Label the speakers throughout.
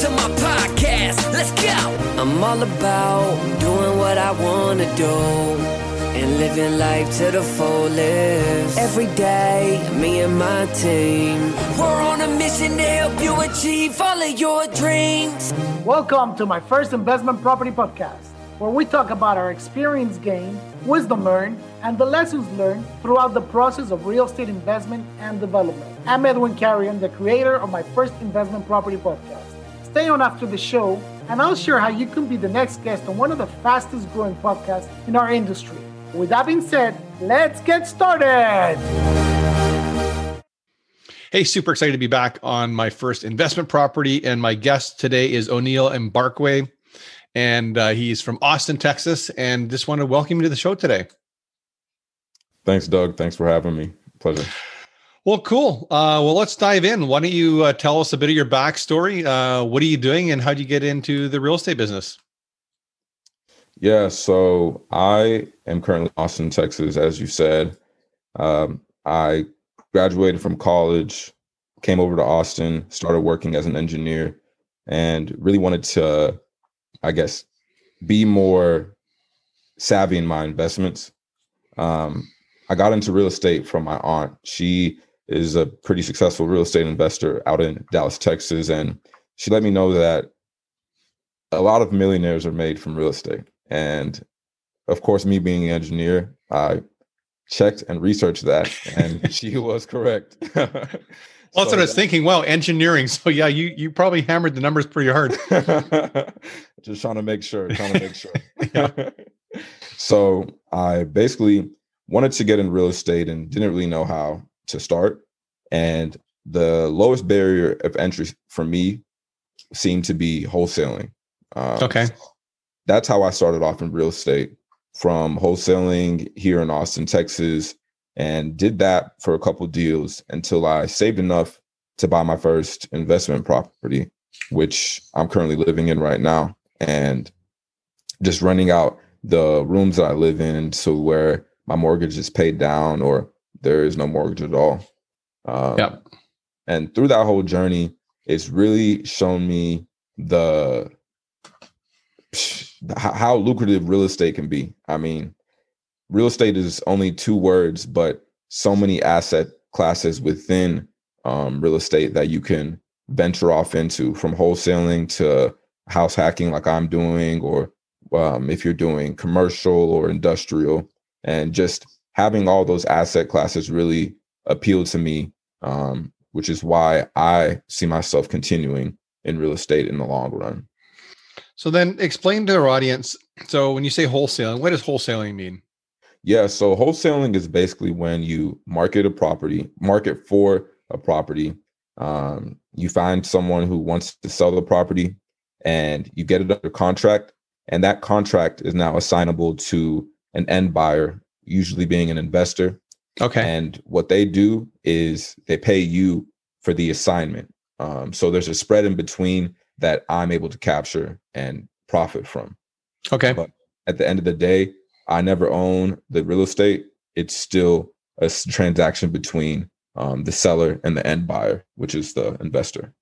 Speaker 1: to my podcast. Let's go. I'm all about doing what I want to do and living life to the fullest. Every day, me and my team, we're on a mission to help you achieve all of your dreams.
Speaker 2: Welcome to my first investment property podcast, where we talk about our experience gained, wisdom learned, and the lessons learned throughout the process of real estate investment and development. I'm Edwin Carrion, the creator of my first investment property podcast. Stay on after the show, and I'll share how you can be the next guest on one of the fastest growing podcasts in our industry. With that being said, let's get started.
Speaker 3: Hey, super excited to be back on my first investment property. And my guest today is O'Neil Mbakwe. And uh, he's from Austin, Texas. And just want to welcome you to the show today.
Speaker 4: Thanks, Doug. Thanks for having me. Pleasure.
Speaker 3: Well, cool. Uh, well, let's dive in. Why don't you uh, tell us a bit of your backstory? Uh, what are you doing and how did you get into the real estate business?
Speaker 4: Yeah, so I am currently in Austin, Texas, as you said. Um, I graduated from college, came over to Austin, started working as an engineer, and really wanted to, I guess, be more savvy in my investments. Um, I got into real estate from my aunt. She is a pretty successful real estate investor out in Dallas, Texas, and she let me know that a lot of millionaires are made from real estate. And of course, me being an engineer, I checked and researched that, and she was correct.
Speaker 3: well, that's so, what I was thinking. Wow, engineering. So yeah, you you probably hammered the numbers pretty hard.
Speaker 4: Just trying to make sure. Trying to make sure. so I basically wanted to get in real estate and didn't really know how to start. And the lowest barrier of entry for me seemed to be wholesaling.
Speaker 3: Um, okay.
Speaker 4: That's how I started off in real estate from wholesaling here in Austin, Texas, and did that for a couple deals until I saved enough to buy my first investment property, which I'm currently living in right now. And just running out the rooms that I live in so where my mortgage is paid down or there is no mortgage at all.
Speaker 3: Um, yeah.
Speaker 4: And through that whole journey, it's really shown me the how lucrative real estate can be. I mean, real estate is only two words, but so many asset classes within um, real estate that you can venture off into from wholesaling to house hacking, like I'm doing, or um, if you're doing commercial or industrial, and just having all those asset classes really appealed to me, um, which is why I see myself continuing in real estate in the long run.
Speaker 3: So then explain to our audience. So when you say wholesaling, what does wholesaling mean?
Speaker 4: Yeah, so wholesaling is basically when you market a property, market for a property. Um, you find someone who wants to sell the property and you get it under contract, and that contract is now assignable to an end buyer, usually being an investor.
Speaker 3: Okay.
Speaker 4: And what they do is they pay you for the assignment. Um, so there's a spread in between that I'm able to capture and profit from.
Speaker 3: Okay.
Speaker 4: But at the end of the day, I never own the real estate. It's still a transaction between um, the seller and the end buyer, which is the investor.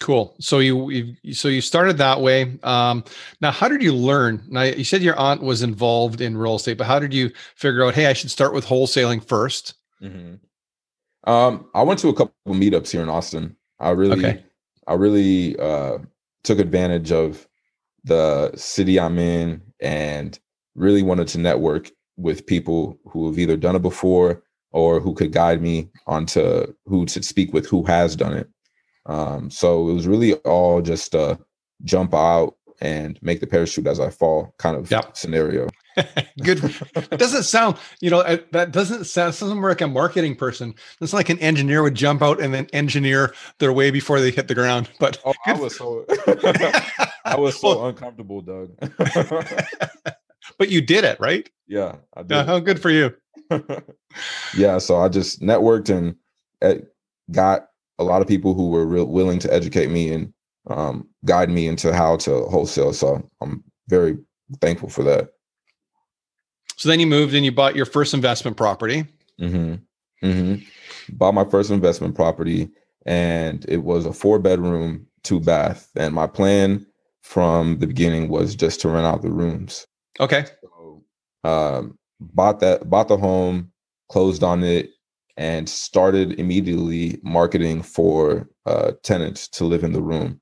Speaker 3: Cool. So you, you so you started that way. Um, now, how did you learn? Now you said your aunt was involved in real estate, but how did you figure out? Hey, I should start with wholesaling 1st
Speaker 4: mm-hmm. um, I went to a couple of meetups here in Austin. I really, okay. I really uh, took advantage of the city I'm in and really wanted to network with people who have either done it before or who could guide me onto who to speak with who has done it. Um, so it was really all just a jump out and make the parachute as I fall kind of yep. scenario.
Speaker 3: Good. It doesn't sound, you know, uh, that doesn't sound doesn't work like a marketing person. It's like an engineer would jump out and then engineer their way before they hit the ground. But
Speaker 4: oh, I was so I was so well, uncomfortable, Doug.
Speaker 3: but you did it, right?
Speaker 4: Yeah,
Speaker 3: I did. Uh, good for you.
Speaker 4: yeah, so I just networked and uh, got a lot of people who were real willing to educate me and um, guide me into how to wholesale. So I'm very thankful for that.
Speaker 3: So then you moved and you bought your first investment property.
Speaker 4: Mm-hmm. Mm-hmm. Bought my first investment property, and it was a four bedroom two bath, and my plan from the beginning was just to rent out the rooms.
Speaker 3: Okay.
Speaker 4: So, um, bought that, bought the home, closed on it, and started immediately marketing for uh, tenants to live in the room.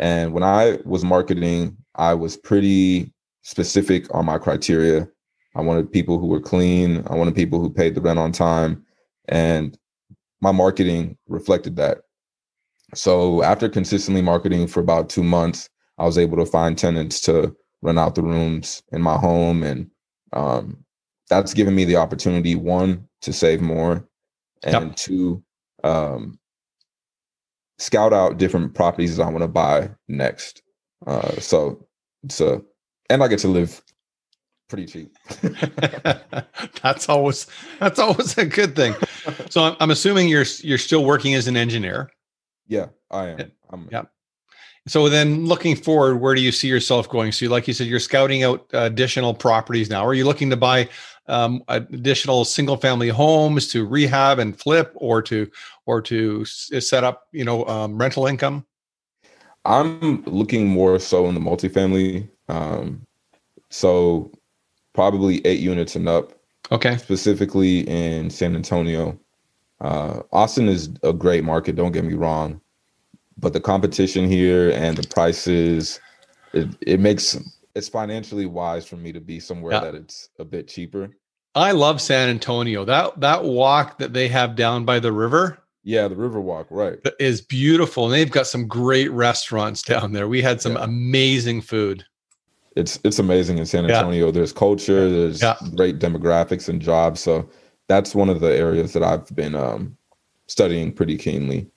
Speaker 4: And when I was marketing, I was pretty specific on my criteria. I wanted people who were clean. I wanted people who paid the rent on time. And my marketing reflected that. So after consistently marketing for about two months, I was able to find tenants to rent out the rooms in my home. And um, that's given me the opportunity, one, to save more, and yep. two, um, scout out different properties that I want to buy next. Uh, so it's a, and I get to live pretty cheap.
Speaker 3: that's always that's always a good thing. So I'm, I'm, assuming you're you're still working as an engineer.
Speaker 4: Yeah, I am. I'm,
Speaker 3: yeah. So then, looking forward, where do you see yourself going? So, like you said, you're scouting out additional properties now. Are you looking to buy um, additional single-family homes to rehab and flip, or to or to set up, you know, um, rental income?
Speaker 4: I'm looking more so in the multifamily. Um, so probably eight units and up.
Speaker 3: Okay.
Speaker 4: Specifically in San Antonio. Uh, Austin is a great market. Don't get me wrong, but the competition here and the prices, it, it makes it's financially wise for me to be somewhere yeah. that it's a bit cheaper.
Speaker 3: I love San Antonio. That that walk that they have down by the river.
Speaker 4: Yeah, the river walk, right.
Speaker 3: Is beautiful. And they've got some great restaurants down there. We had some yeah. amazing food.
Speaker 4: It's it's amazing in San Antonio. Yeah. There's culture, there's great demographics and jobs. So that's one of the areas that I've been um, studying pretty keenly.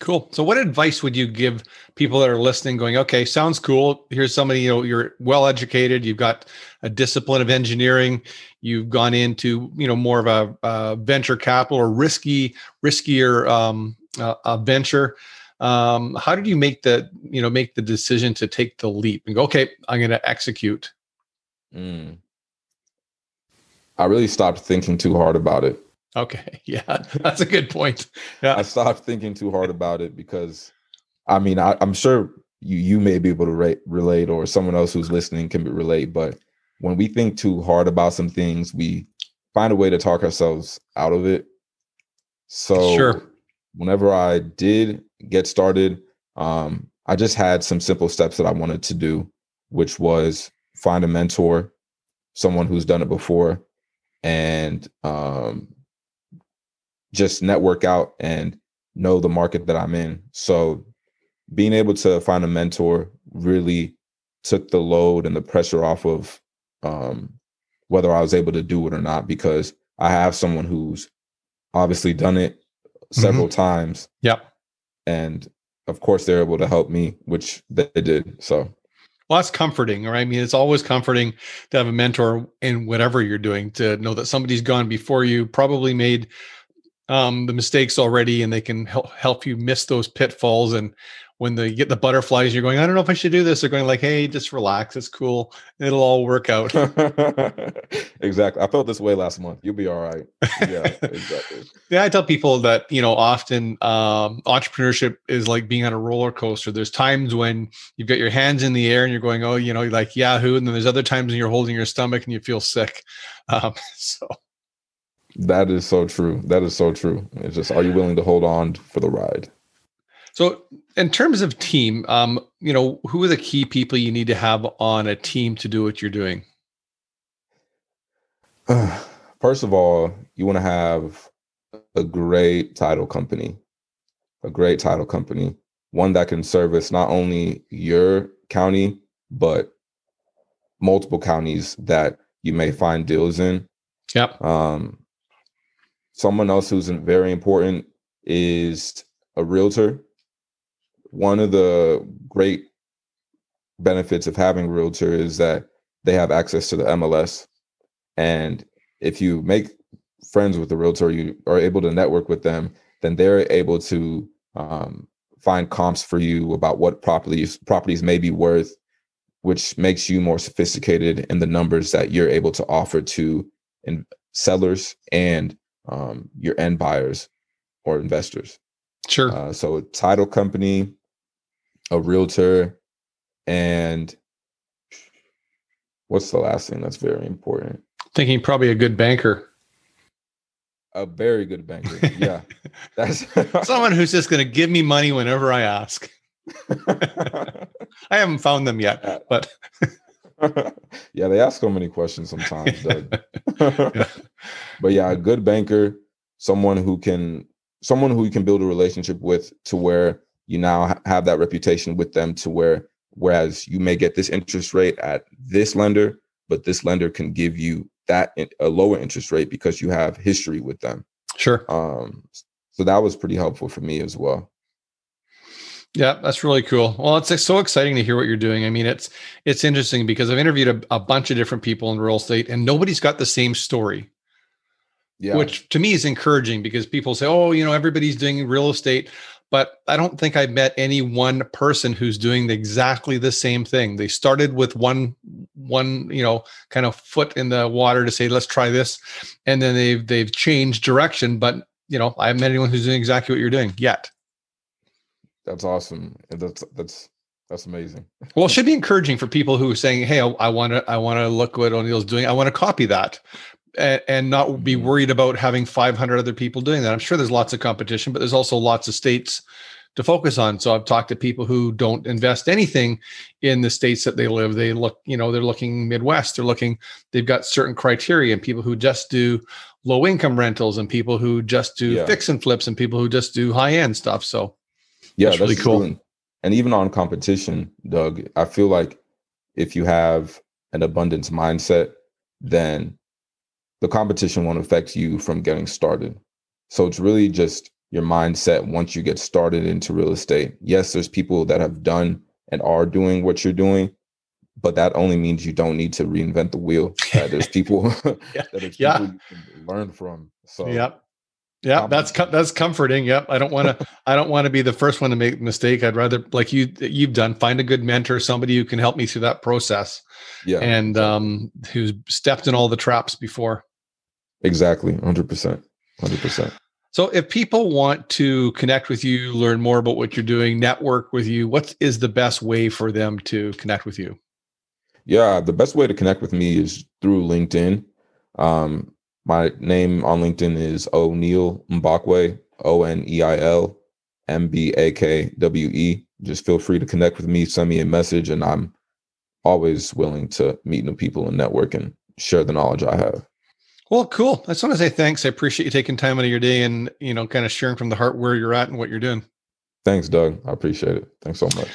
Speaker 3: Cool. So, what advice would you give people that are listening? Going, okay, sounds cool. Here's somebody you know you're well educated. You've got a discipline of engineering. You've gone into you know more of a, a venture capital or risky, riskier um, a venture. Um, how did you make the you know make the decision to take the leap and go? Okay, I'm going to execute. Mm.
Speaker 4: I really stopped thinking too hard about it.
Speaker 3: Okay. Yeah. That's a good point. Yeah.
Speaker 4: I stopped thinking too hard about it because I mean, I, am sure you you may be able to re- relate or someone else who's listening can relate, but when we think too hard about some things, we find a way to talk ourselves out of it. So sure. whenever I did get started, um, I just had some simple steps that I wanted to do, which was find a mentor, someone who's done it before, and um, just network out and know the market that I'm in. So being able to find a mentor really took the load and the pressure off of um, whether I was able to do it or not because I have someone who's obviously done it several mm-hmm. times.
Speaker 3: Yep.
Speaker 4: And of course they're able to help me, which they did. So
Speaker 3: well, that's comforting, right? I mean, it's always comforting to have a mentor in whatever you're doing to know that somebody's gone before you, probably made um, the mistakes already, and they can help help you miss those pitfalls. And when they get the butterflies, you're going, I don't know if I should do this. They're going like, Hey, just relax. It's cool. It'll all work out.
Speaker 4: exactly. I felt this way last month. You'll be all right. Yeah, exactly.
Speaker 3: yeah. I tell people that, you know, often um, entrepreneurship is like being on a roller coaster. There's times when you've got your hands in the air and you're going, Oh, you know, like Yahoo. And then there's other times when you're holding your stomach and you feel sick. Um, so
Speaker 4: that is so true. That is so true. It's just, are you willing to hold on for the ride?
Speaker 3: So, in terms of team, um, you know, who are the key people you need to have on a team to do what you're doing?
Speaker 4: First of all, you want to have a great title company, a great title company, one that can service not only your county, but multiple counties that you may find deals in.
Speaker 3: Yep.
Speaker 4: Um, someone else who's very important is a realtor one of the great benefits of having realtor is that they have access to the MLS. And if you make friends with the realtor, you are able to network with them, then they're able to um, find comps for you about what properties properties may be worth, which makes you more sophisticated in the numbers that you're able to offer to in sellers and um, your end buyers or investors.
Speaker 3: Sure.
Speaker 4: Uh, so a title company, a realtor, and what's the last thing that's very important?
Speaker 3: Thinking probably a good banker.
Speaker 4: A very good banker. Yeah. That's
Speaker 3: someone who's just going to give me money whenever I ask. I haven't found them yet, but
Speaker 4: yeah, they ask so many questions sometimes, Doug. But yeah, a good banker, someone who can someone who you can build a relationship with to where you now have that reputation with them to where whereas you may get this interest rate at this lender, but this lender can give you that a lower interest rate because you have history with them.
Speaker 3: Sure.
Speaker 4: Um, so that was pretty helpful for me as well.
Speaker 3: Yeah, that's really cool. Well, it's so exciting to hear what you're doing. I mean, it's it's interesting because I've interviewed a, a bunch of different people in real estate, and nobody's got the same story. Yeah. Which to me is encouraging because people say, "Oh, you know, everybody's doing real estate," but I don't think I've met any one person who's doing exactly the same thing. They started with one one, you know, kind of foot in the water to say, "Let's try this," and then they've they've changed direction. But you know, I haven't met anyone who's doing exactly what you're doing yet.
Speaker 4: That's awesome. That's that's that's amazing.
Speaker 3: well, it should be encouraging for people who are saying, "Hey, I want to I want to look what O'Neil's doing. I want to copy that." And, and not be mm-hmm. worried about having 500 other people doing that. I'm sure there's lots of competition, but there's also lots of states to focus on. So I've talked to people who don't invest anything in the states that they live. They look, you know, they're looking Midwest. They're looking, they've got certain criteria and people who just do low income rentals and people who just do yeah. fix and flips and people who just do high end stuff. So
Speaker 4: yeah, that's, that's really cool. True. And even on competition, Doug, I feel like if you have an abundance mindset, then the competition won't affect you from getting started. So it's really just your mindset once you get started into real estate. Yes, there's people that have done and are doing what you're doing, but that only means you don't need to reinvent the wheel. Uh, there's people that there's yeah. people you can learn from. So
Speaker 3: yep. Yeah, that's that's comforting. Yep. I don't want to I don't want to be the first one to make a mistake. I'd rather like you you've done find a good mentor, somebody who can help me through that process. Yeah. And um who's stepped in all the traps before.
Speaker 4: Exactly. 100%. 100%.
Speaker 3: So if people want to connect with you, learn more about what you're doing, network with you, what is the best way for them to connect with you?
Speaker 4: Yeah, the best way to connect with me is through LinkedIn. Um, my name on LinkedIn is O'Neil Mbakwe, O N E I L M B A K W E. Just feel free to connect with me, send me a message, and I'm always willing to meet new people and network and share the knowledge I have.
Speaker 3: Well, cool. I just want to say thanks. I appreciate you taking time out of your day and you know, kind of sharing from the heart where you're at and what you're doing.
Speaker 4: Thanks, Doug. I appreciate it. Thanks so much.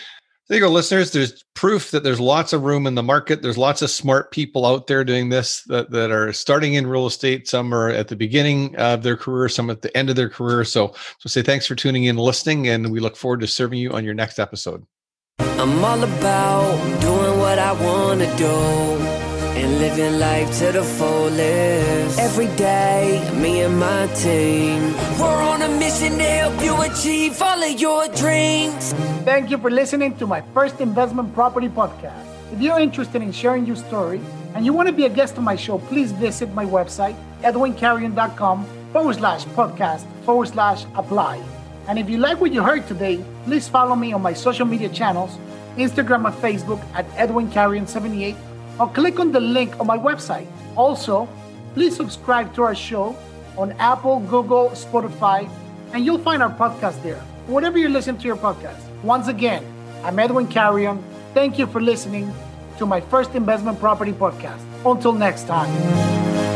Speaker 3: There you go, listeners. There's proof that there's lots of room in the market. There's lots of smart people out there doing this that, that are starting in real estate. Some are at the beginning of their career, some at the end of their career. So, so say thanks for tuning in, listening, and we look forward to serving you on your next episode. I'm all about doing what I want to do and living life to the fullest. Every day, me and my team, we're on a mission to help you achieve all of your dreams.
Speaker 2: Thank you for listening to my first investment property podcast. If you're interested in sharing your story and you want to be a guest on my show, please visit my website, edwincarrion.com forward slash podcast forward slash apply. And if you like what you heard today, please follow me on my social media channels, Instagram and Facebook at Edwin Carrion 78 or click on the link on my website. Also, please subscribe to our show on Apple, Google, Spotify, and you'll find our podcast there. Whatever you listen to your podcast. Once again, I'm Edwin Carrion. Thank you for listening to my first investment property podcast. Until next time.